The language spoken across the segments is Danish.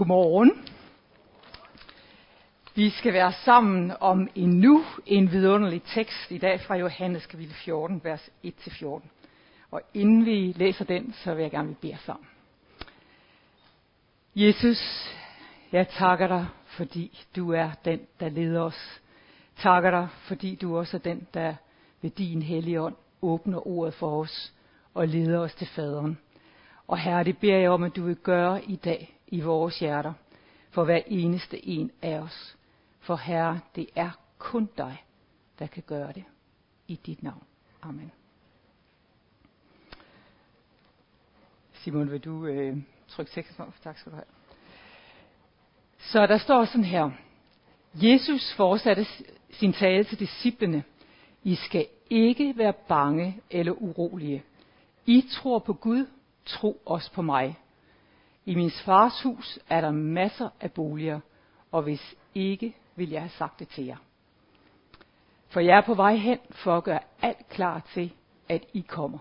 Godmorgen. Vi skal være sammen om endnu en vidunderlig tekst i dag fra Johannes kapitel 14, vers 1-14. Og inden vi læser den, så vil jeg gerne bede sammen. Jesus, jeg takker dig, fordi du er den, der leder os. Takker dig, fordi du også er den, der ved din hellige ånd åbner ordet for os og leder os til faderen. Og herre, det beder jeg om, at du vil gøre i dag i vores hjerter, for hver eneste en af os. For herre, det er kun dig, der kan gøre det. I dit navn. Amen. Simon, vil du øh, trykke teksten op? Tak skal du have. Så der står sådan her. Jesus fortsatte sin tale til disciplene. I skal ikke være bange eller urolige. I tror på Gud, tro også på mig. I min fars hus er der masser af boliger, og hvis ikke, vil jeg have sagt det til jer. For jeg er på vej hen for at gøre alt klar til, at I kommer.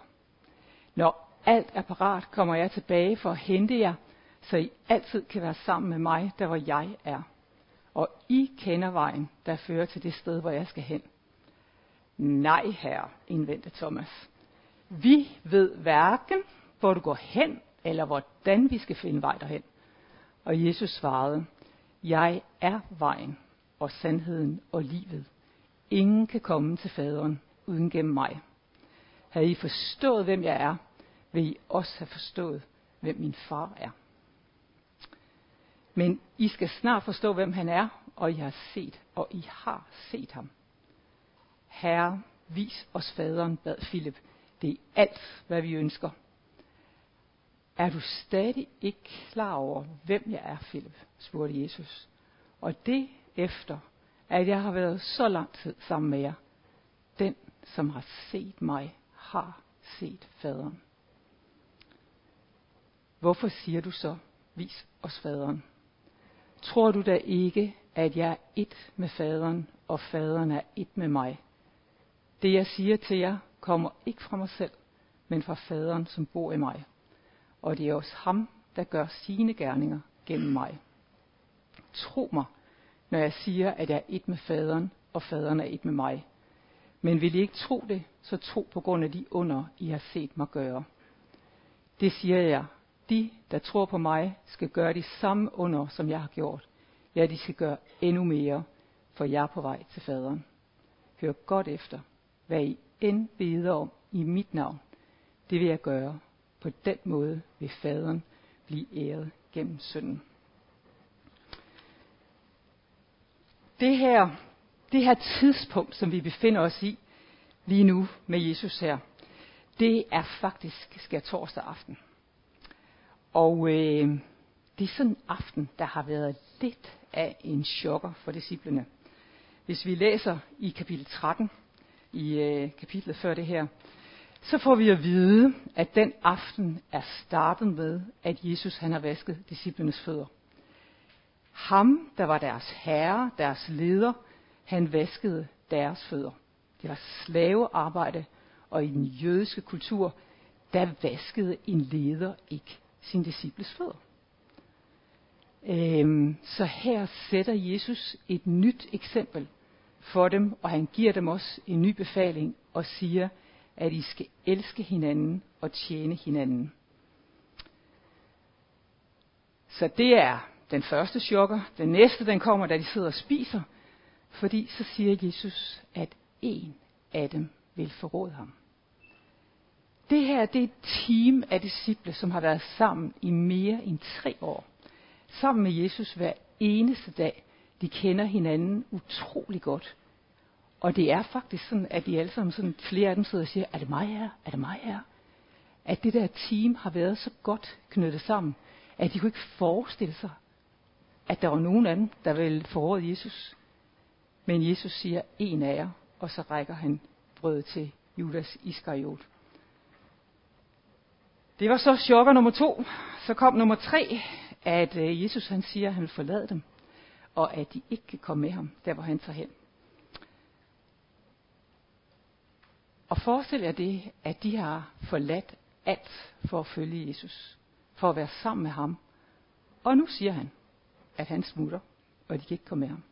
Når alt er parat, kommer jeg tilbage for at hente jer, så I altid kan være sammen med mig, der hvor jeg er. Og I kender vejen, der fører til det sted, hvor jeg skal hen. Nej, herre, indvendte Thomas. Vi ved hverken, hvor du går hen, eller hvordan vi skal finde vej derhen. Og Jesus svarede, jeg er vejen og sandheden og livet. Ingen kan komme til faderen uden gennem mig. Havde I forstået, hvem jeg er, vil I også have forstået, hvem min far er. Men I skal snart forstå, hvem han er, og I har set, og I har set ham. Herre, vis os faderen, bad Philip. Det er alt, hvad vi ønsker. Er du stadig ikke klar over, hvem jeg er, Philip? spurgte Jesus. Og det efter, at jeg har været så lang tid sammen med jer. Den, som har set mig, har set faderen. Hvorfor siger du så, vis os faderen? Tror du da ikke, at jeg er et med faderen, og faderen er et med mig? Det jeg siger til jer, kommer ikke fra mig selv, men fra faderen, som bor i mig og det er også ham, der gør sine gerninger gennem mig. Tro mig, når jeg siger, at jeg er et med faderen, og faderen er et med mig. Men vil I ikke tro det, så tro på grund af de under, I har set mig gøre. Det siger jeg. De, der tror på mig, skal gøre de samme under, som jeg har gjort. Ja, de skal gøre endnu mere, for jeg er på vej til faderen. Hør godt efter, hvad I end beder om i mit navn. Det vil jeg gøre, på den måde vil faderen blive æret gennem sønnen. Det her, det her tidspunkt, som vi befinder os i lige nu med Jesus her, det er faktisk skær torsdag aften. Og øh, det er sådan en aften, der har været lidt af en chokker for disciplene. Hvis vi læser i kapitel 13, i øh, kapitlet før det her, så får vi at vide, at den aften er startet med, at Jesus han har vasket disciplenes fødder. Ham, der var deres herre, deres leder, han vaskede deres fødder. Det var slavearbejde, og i den jødiske kultur, der vaskede en leder ikke sin disciples fødder. Øhm, så her sætter Jesus et nyt eksempel for dem, og han giver dem også en ny befaling og siger, at I skal elske hinanden og tjene hinanden. Så det er den første chokker. Den næste, den kommer, da de sidder og spiser. Fordi så siger Jesus, at en af dem vil forråde ham. Det her, det er et team af disciple, som har været sammen i mere end tre år. Sammen med Jesus hver eneste dag. De kender hinanden utrolig godt. Og det er faktisk sådan, at de alle sammen, sådan, flere af dem sidder og siger, er det mig her? Er det mig her? At det der team har været så godt knyttet sammen, at de kunne ikke forestille sig, at der var nogen af dem, der ville forråde Jesus. Men Jesus siger, en af jer, og så rækker han brødet til Judas Iskariot. Det var så chokker nummer to. Så kom nummer tre, at øh, Jesus han siger, at han vil forlade dem, og at de ikke kan komme med ham, der hvor han tager hen. Og forestil jer det, at de har forladt alt for at følge Jesus, for at være sammen med ham. Og nu siger han, at han smutter, og de kan ikke komme med ham.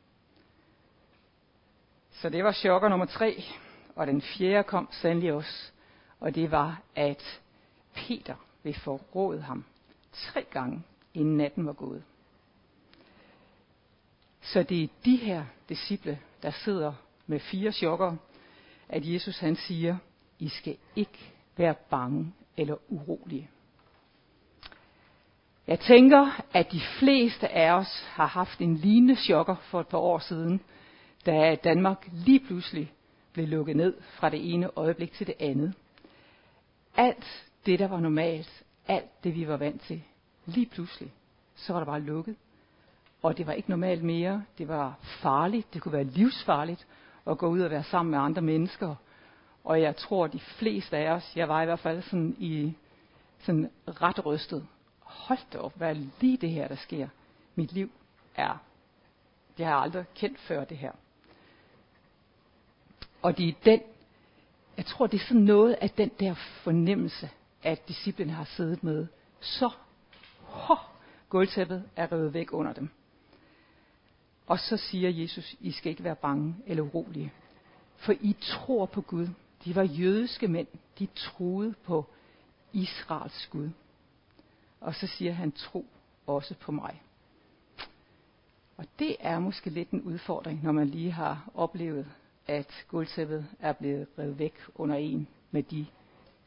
Så det var chokker nummer tre, og den fjerde kom sandelig også, og det var, at Peter vil forråde ham tre gange, inden natten var gået. Så det er de her disciple, der sidder med fire chokker, at Jesus han siger, I skal ikke være bange eller urolige. Jeg tænker, at de fleste af os har haft en lignende chokker for et par år siden, da Danmark lige pludselig blev lukket ned fra det ene øjeblik til det andet. Alt det, der var normalt, alt det, vi var vant til, lige pludselig, så var der bare lukket. Og det var ikke normalt mere. Det var farligt. Det kunne være livsfarligt at gå ud og være sammen med andre mennesker. Og jeg tror, de fleste af os, jeg var i hvert fald sådan i sådan ret rystet. Hold da op, hvad er lige det her, der sker? Mit liv er, det har jeg aldrig kendt før det her. Og det er den, jeg tror, det er sådan noget af den der fornemmelse, at disciplinen har siddet med. Så, ho, gulvtæppet er revet væk under dem. Og så siger Jesus, I skal ikke være bange eller urolige, for I tror på Gud. De var jødiske mænd, de troede på Israels Gud. Og så siger han, tro også på mig. Og det er måske lidt en udfordring, når man lige har oplevet, at gulvtæppet er blevet revet væk under en med de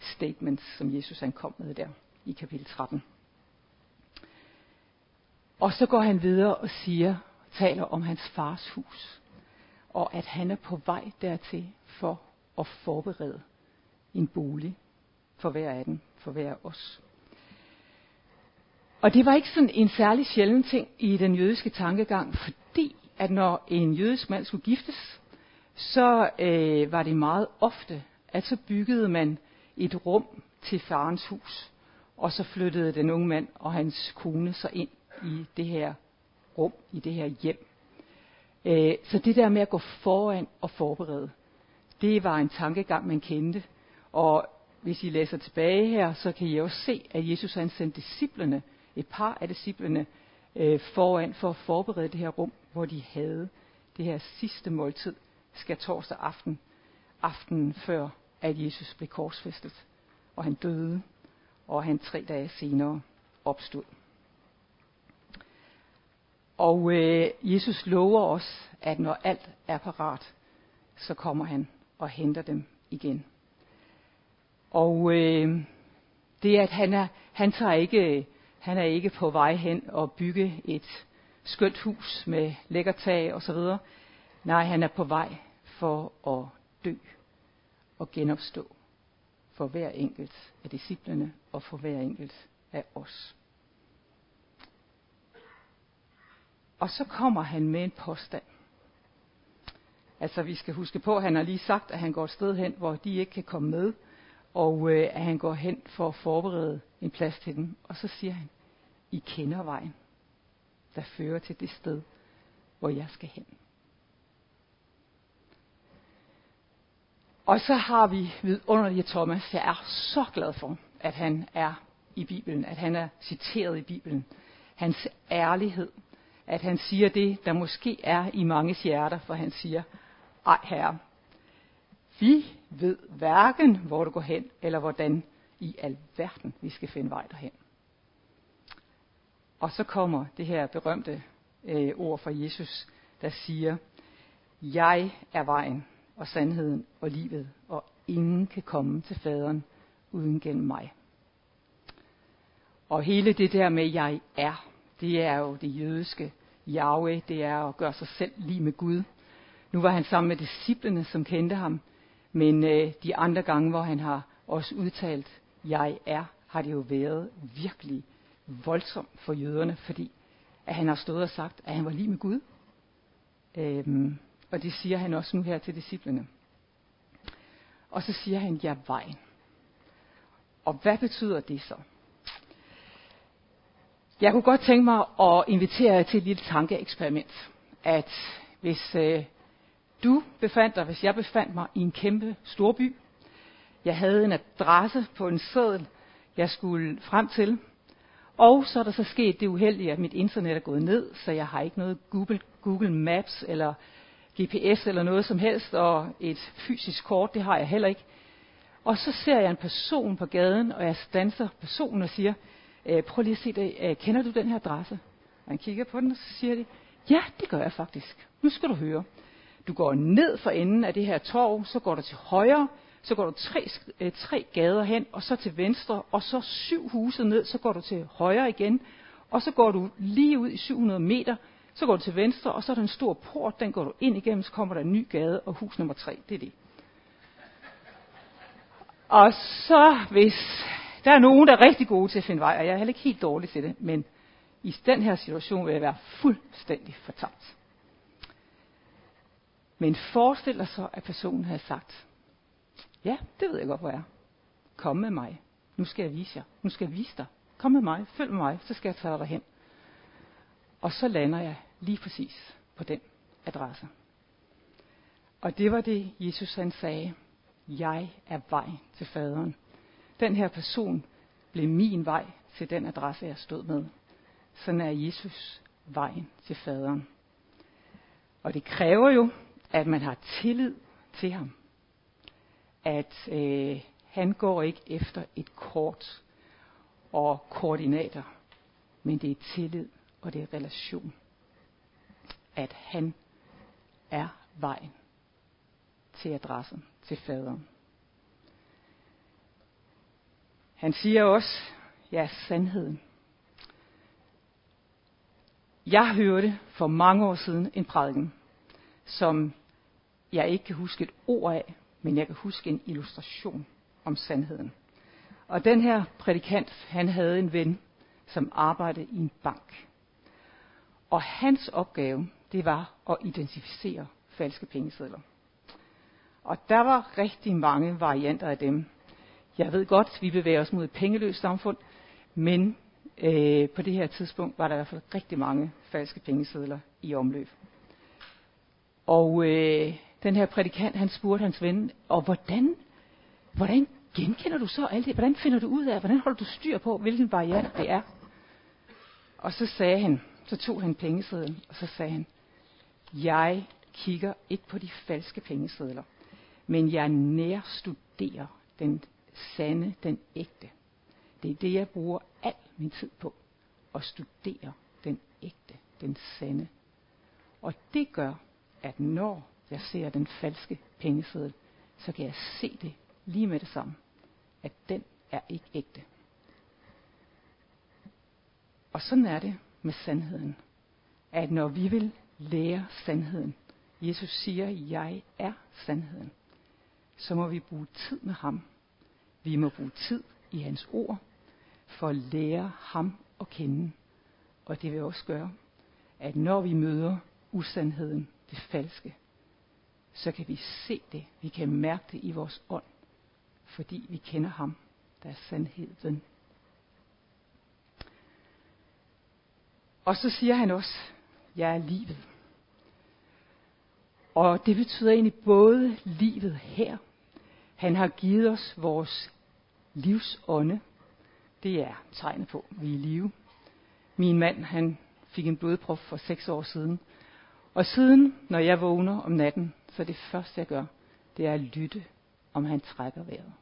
statements, som Jesus han kom med der i kapitel 13. Og så går han videre og siger, taler om hans fars hus, og at han er på vej dertil for at forberede en bolig for hver af dem, for hver af os. Og det var ikke sådan en særlig sjælden ting i den jødiske tankegang, fordi at når en jødisk mand skulle giftes, så øh, var det meget ofte, at så byggede man et rum til farens hus, og så flyttede den unge mand og hans kone så ind i det her rum, i det her hjem. Øh, så det der med at gå foran og forberede, det var en tankegang, man kendte. Og hvis I læser tilbage her, så kan I også se, at Jesus han sendte disciplene, et par af disciplene, øh, foran for at forberede det her rum, hvor de havde det her sidste måltid, skal torsdag aften, aftenen før, at Jesus blev korsfæstet, og han døde, og han tre dage senere opstod. Og øh, Jesus lover os, at når alt er parat, så kommer han og henter dem igen. Og øh, det at han er, han tager ikke, han er ikke på vej hen og bygge et skønt hus med lækker tag og så videre. Nej, han er på vej for at dø og genopstå for hver enkelt af disciplene og for hver enkelt af os. Og så kommer han med en påstand. Altså vi skal huske på, at han har lige sagt, at han går et sted hen, hvor de ikke kan komme med, og øh, at han går hen for at forberede en plads til dem. Og så siger han, I kender vejen, der fører til det sted, hvor jeg skal hen. Og så har vi vidunderlige Thomas. Jeg er så glad for, at han er i Bibelen, at han er citeret i Bibelen. Hans ærlighed, at han siger det, der måske er i mange hjerter, for han siger, ej herre, vi ved hverken, hvor du går hen, eller hvordan i alverden vi skal finde vej derhen. Og så kommer det her berømte øh, ord fra Jesus, der siger, jeg er vejen og sandheden og livet, og ingen kan komme til faderen uden gennem mig. Og hele det der med, jeg er, det er jo det jødiske Yahweh, det er at gøre sig selv lige med Gud. Nu var han sammen med disciplene, som kendte ham, men øh, de andre gange, hvor han har også udtalt, jeg er, har det jo været virkelig voldsomt for jøderne, fordi at han har stået og sagt, at han var lige med Gud. Øhm, og det siger han også nu her til disciplene. Og så siger han, jeg er vejen. Og hvad betyder det så? Jeg kunne godt tænke mig at invitere jer til et lille tankeeksperiment. At hvis øh, du befandt dig, hvis jeg befandt mig i en kæmpe storby, jeg havde en adresse på en seddel, jeg skulle frem til, Og så er der så sket det uheldige, at mit internet er gået ned, så jeg har ikke noget Google, Google Maps eller GPS eller noget som helst, og et fysisk kort, det har jeg heller ikke. Og så ser jeg en person på gaden, og jeg stanser personen og siger, øh, prøv lige at se det, øh, kender du den her adresse? Og han kigger på den, og så siger de, ja, det gør jeg faktisk. Nu skal du høre. Du går ned for enden af det her torv, så går du til højre, så går du tre, øh, tre gader hen, og så til venstre, og så syv huse ned, så går du til højre igen, og så går du lige ud i 700 meter, så går du til venstre, og så er der en stor port, den går du ind igennem, så kommer der en ny gade, og hus nummer tre, det er det. Og så hvis der er nogen, der er rigtig gode til at finde vej, og jeg er heller ikke helt dårlig til det, men i den her situation vil jeg være fuldstændig fortabt. Men forestil dig så, at personen havde sagt, ja, det ved jeg godt, hvor jeg er. Kom med mig. Nu skal jeg vise jer. Nu skal jeg vise dig. Kom med mig. Følg med mig. Så skal jeg tage dig hen. Og så lander jeg lige præcis på den adresse. Og det var det, Jesus han sagde. Jeg er vej til faderen. Den her person blev min vej til den adresse, jeg stod med. Sådan er Jesus vejen til faderen. Og det kræver jo, at man har tillid til ham. At øh, han går ikke efter et kort og koordinater, men det er tillid og det er relation. At han er vejen til adressen til faderen. Han siger også, ja, sandheden. Jeg hørte for mange år siden en prædiken, som jeg ikke kan huske et ord af, men jeg kan huske en illustration om sandheden. Og den her prædikant, han havde en ven, som arbejdede i en bank. Og hans opgave, det var at identificere falske pengesedler. Og der var rigtig mange varianter af dem. Jeg ved godt, vi bevæger os mod et pengeløst samfund, men øh, på det her tidspunkt var der i hvert fald rigtig mange falske pengesedler i omløb. Og øh, den her prædikant, han spurgte hans ven, og hvordan, hvordan genkender du så alt det? Hvordan finder du ud af, hvordan holder du styr på, hvilken variant det er? Og så sagde han, så tog han pengesedlen, og så sagde han, jeg kigger ikke på de falske pengesedler, men jeg nærstuderer den sande, den ægte. Det er det, jeg bruger al min tid på, at studere den ægte, den sande. Og det gør, at når jeg ser den falske pengeseddel, så kan jeg se det lige med det samme, at den er ikke ægte. Og sådan er det med sandheden, at når vi vil lære sandheden, Jesus siger, jeg er sandheden, så må vi bruge tid med ham. Vi må bruge tid i hans ord, for at lære ham at kende. Og det vil også gøre, at når vi møder usandheden, det falske, så kan vi se det, vi kan mærke det i vores ånd, fordi vi kender ham, der er sandheden. Og så siger han også, jeg er livet. Og det betyder egentlig både livet her. Han har givet os vores livsånde. Det er tegnet på, at vi er i live. Min mand, han fik en blodprop for seks år siden. Og siden, når jeg vågner om natten, så det første jeg gør, det er at lytte, om han trækker vejret.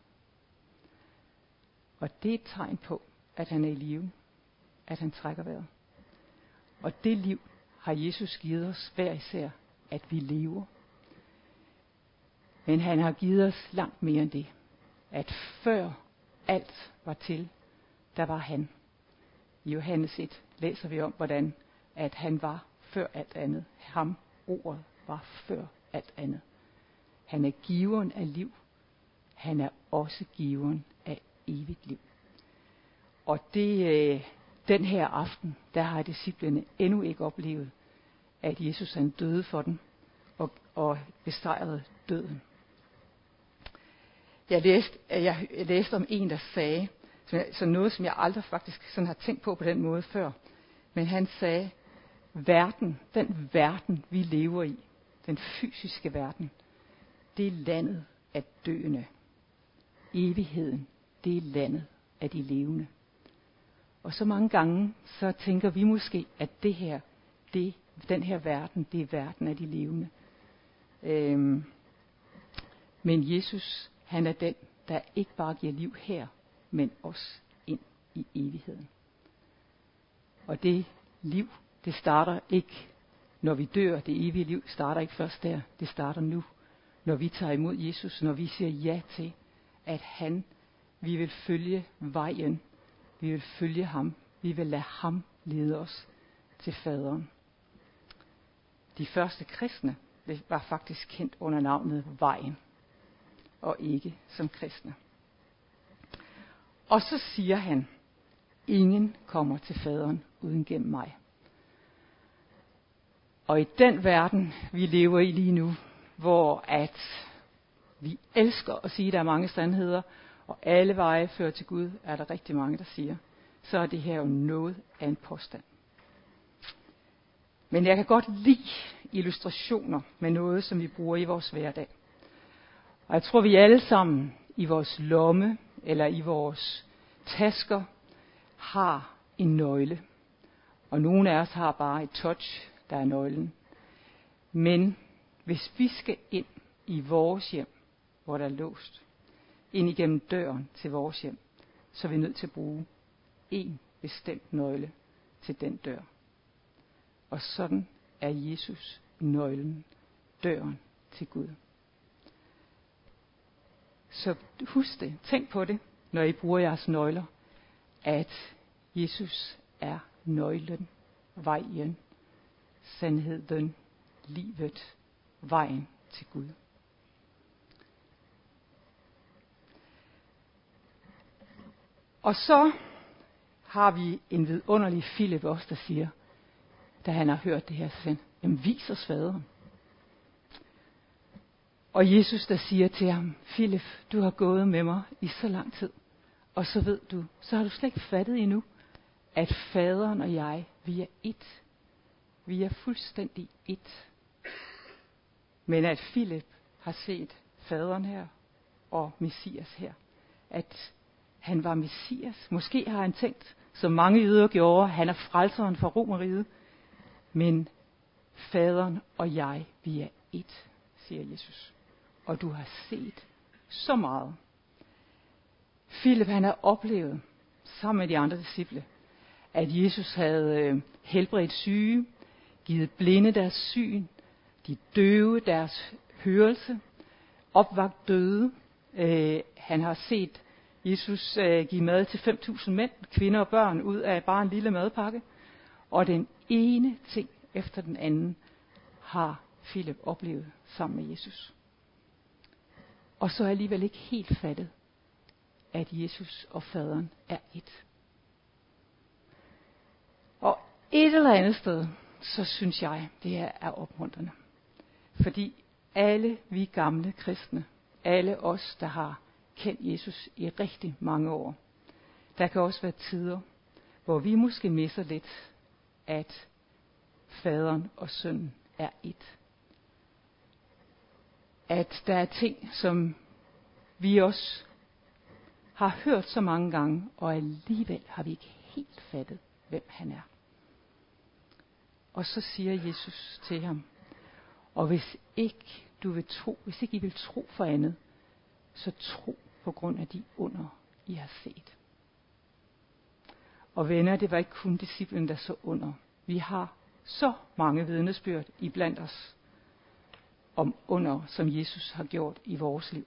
Og det er et tegn på, at han er i live, at han trækker vejret. Og det liv har Jesus givet os hver især, at vi lever. Men han har givet os langt mere end det. At før alt var til, der var han. I Johannes 1 læser vi om, hvordan at han var før alt andet. Ham, ordet, var før alt andet. Han er giveren af liv. Han er også giveren af evigt liv. Og det, øh, den her aften, der har disciplene endnu ikke oplevet, at Jesus han døde for dem og, og besejrede døden. Jeg læste, jeg læste om en, der sagde, så noget, som jeg aldrig faktisk sådan har tænkt på på den måde før, men han sagde, verden, den verden, vi lever i, den fysiske verden, det er landet af døende. Evigheden, det er landet af de levende. Og så mange gange, så tænker vi måske, at det her, det, den her verden, det er verden af de levende. Øhm, men Jesus, han er den, der ikke bare giver liv her, men også ind i evigheden. Og det liv, det starter ikke, når vi dør. Det evige liv starter ikke først der. Det starter nu, når vi tager imod Jesus, når vi siger ja til, at han, vi vil følge vejen. Vi vil følge ham. Vi vil lade ham lede os til faderen. De første kristne var faktisk kendt under navnet Vejen, og ikke som kristne. Og så siger han, ingen kommer til faderen uden gennem mig. Og i den verden, vi lever i lige nu, hvor at vi elsker at sige, at der er mange sandheder, og alle veje fører til Gud, er der rigtig mange, der siger, så er det her jo noget af en påstand. Men jeg kan godt lide illustrationer med noget, som vi bruger i vores hverdag. Og jeg tror, vi alle sammen i vores lomme eller i vores tasker har en nøgle. Og nogle af os har bare et touch, der er nøglen. Men hvis vi skal ind i vores hjem, hvor der er låst, ind igennem døren til vores hjem, så er vi nødt til at bruge en bestemt nøgle til den dør. Og sådan er Jesus nøglen, døren til Gud. Så husk det, tænk på det, når I bruger jeres nøgler, at Jesus er nøglen, vejen, sandheden, livet, vejen til Gud. Og så har vi en vidunderlig Philip også, der siger, da han har hørt det her, så jamen vis os faderen. Og Jesus, der siger til ham, Philip, du har gået med mig i så lang tid, og så ved du, så har du slet ikke fattet endnu, at faderen og jeg, vi er ét. Vi er fuldstændig ét. Men at Philip har set faderen her og Messias her, at han var Messias. Måske har han tænkt, som mange jøder gjorde, han er frelseren for Romeriet. Men faderen og jeg, vi er ét, siger Jesus. Og du har set så meget. Philip han har oplevet, sammen med de andre disciple, at Jesus havde øh, helbredt syge, givet blinde deres syn, de døve deres hørelse, opvagt døde. Øh, han har set Jesus øh, give mad til 5.000 mænd, kvinder og børn, ud af bare en lille madpakke. Og den ene ting efter den anden har Philip oplevet sammen med Jesus. Og så er alligevel ikke helt fattet, at Jesus og faderen er et. Og et eller andet sted, så synes jeg, det er, er opmuntrende. Fordi alle vi gamle kristne, alle os, der har kendt Jesus i rigtig mange år, der kan også være tider, hvor vi måske misser lidt, at faderen og sønnen er et. At der er ting, som vi også har hørt så mange gange, og alligevel har vi ikke helt fattet, hvem han er. Og så siger Jesus til ham, og hvis ikke du vil tro, hvis ikke I vil tro for andet, så tro på grund af de under, I har set. Og venner, det var ikke kun disciplen, der så under. Vi har så mange vidnesbyrd i blandt os om under, som Jesus har gjort i vores liv.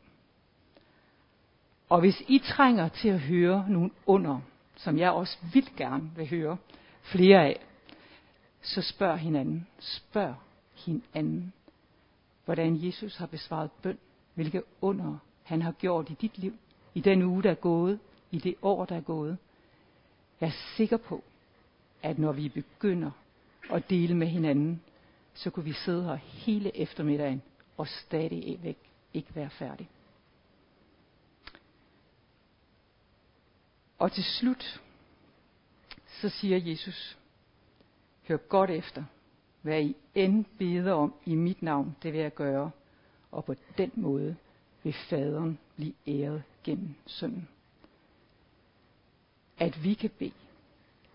Og hvis I trænger til at høre nogle under, som jeg også vil gerne vil høre flere af, så spørg hinanden. Spørg hinanden, hvordan Jesus har besvaret bøn, hvilke under han har gjort i dit liv, i den uge, der er gået, i det år, der er gået. Jeg er sikker på, at når vi begynder at dele med hinanden, så kunne vi sidde her hele eftermiddagen og stadig væk ikke være færdige. Og til slut, så siger Jesus, hør godt efter, hvad I end beder om i mit navn, det vil jeg gøre, og på den måde vil faderen blive æret gennem sønnen. At vi kan bede,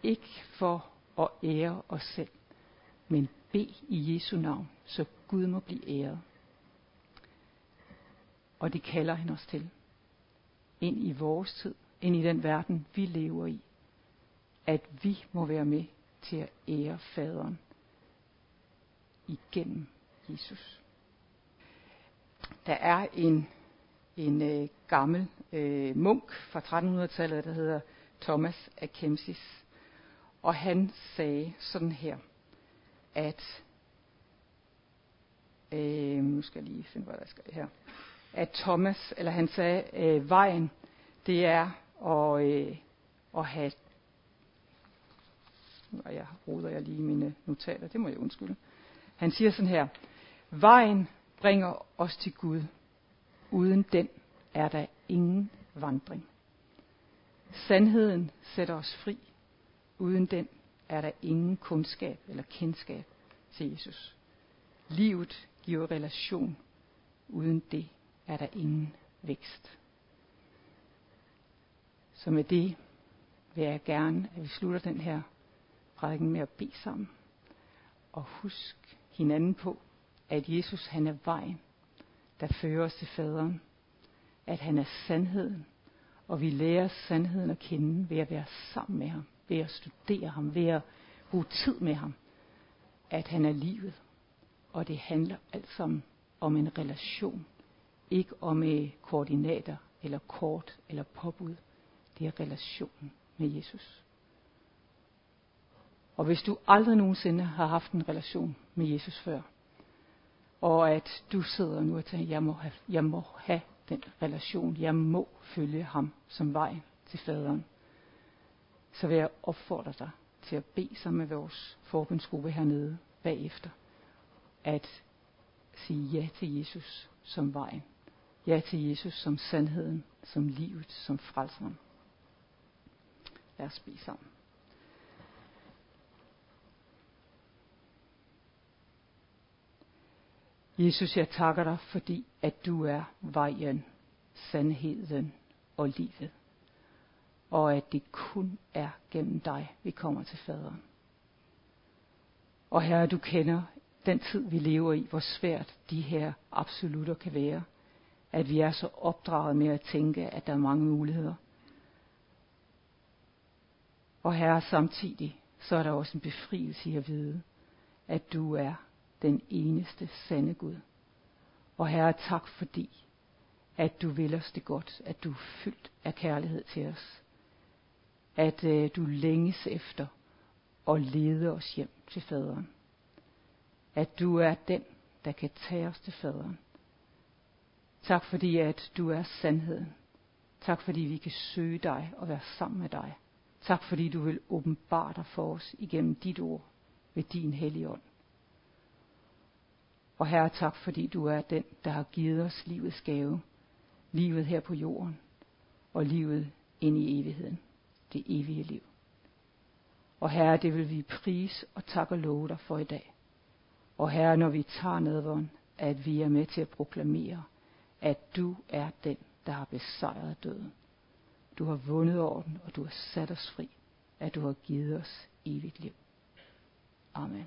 ikke for at ære os selv, men bede i Jesu navn, så Gud må blive æret. Og det kalder han os til. Ind i vores tid, ind i den verden, vi lever i. At vi må være med til at ære faderen igennem Jesus. Der er en, en øh, gammel øh, munk fra 1300-tallet, der hedder Thomas Akemsis. Og han sagde sådan her, at øh, nu skal jeg lige finde, hvad der skal her. At Thomas, eller han sagde, øh, vejen, det er at, øh, at have og jeg roder jeg lige mine notater, det må jeg undskylde. Han siger sådan her, vejen bringer os til Gud. Uden den er der ingen vandring. Sandheden sætter os fri. Uden den er der ingen kundskab eller kendskab til Jesus. Livet giver relation. Uden det er der ingen vækst. Så med det vil jeg gerne, at vi slutter den her prædiken med at bede sammen. Og husk hinanden på, at Jesus han er vejen, der fører os til faderen. At han er sandheden, og vi lærer sandheden at kende ved at være sammen med ham, ved at studere ham, ved at bruge tid med ham. At han er livet, og det handler alt sammen om en relation, ikke om eh, koordinater eller kort eller påbud. Det er relationen med Jesus. Og hvis du aldrig nogensinde har haft en relation med Jesus før, og at du sidder nu og tænker, jeg må have, jeg må have den relation, jeg må følge ham som vej til faderen, så vil jeg opfordre dig til at bede sammen med vores forbundsgruppe hernede bagefter, at sige ja til Jesus som vejen. Ja til Jesus som sandheden, som livet, som frelseren. Lad os bede sammen. Jesus, jeg takker dig, fordi at du er vejen, sandheden og livet. Og at det kun er gennem dig, vi kommer til faderen. Og herre, du kender den tid, vi lever i, hvor svært de her absolutter kan være. At vi er så opdraget med at tænke, at der er mange muligheder. Og herre, samtidig, så er der også en befrielse i at vide, at du er den eneste sande Gud. Og Herre, tak fordi, at du vil os det godt, at du er fyldt af kærlighed til os. At øh, du længes efter og leder os hjem til faderen. At du er den, der kan tage os til faderen. Tak fordi, at du er sandheden. Tak fordi vi kan søge dig og være sammen med dig. Tak fordi du vil åbenbare dig for os igennem dit ord ved din hellige ånd. Og Herre, tak fordi du er den, der har givet os livets gave. Livet her på jorden. Og livet ind i evigheden. Det evige liv. Og Herre, det vil vi prise og takke og love dig for i dag. Og Herre, når vi tager nadvånd, at vi er med til at proklamere, at du er den, der har besejret døden. Du har vundet orden, og du har sat os fri, at du har givet os evigt liv. Amen.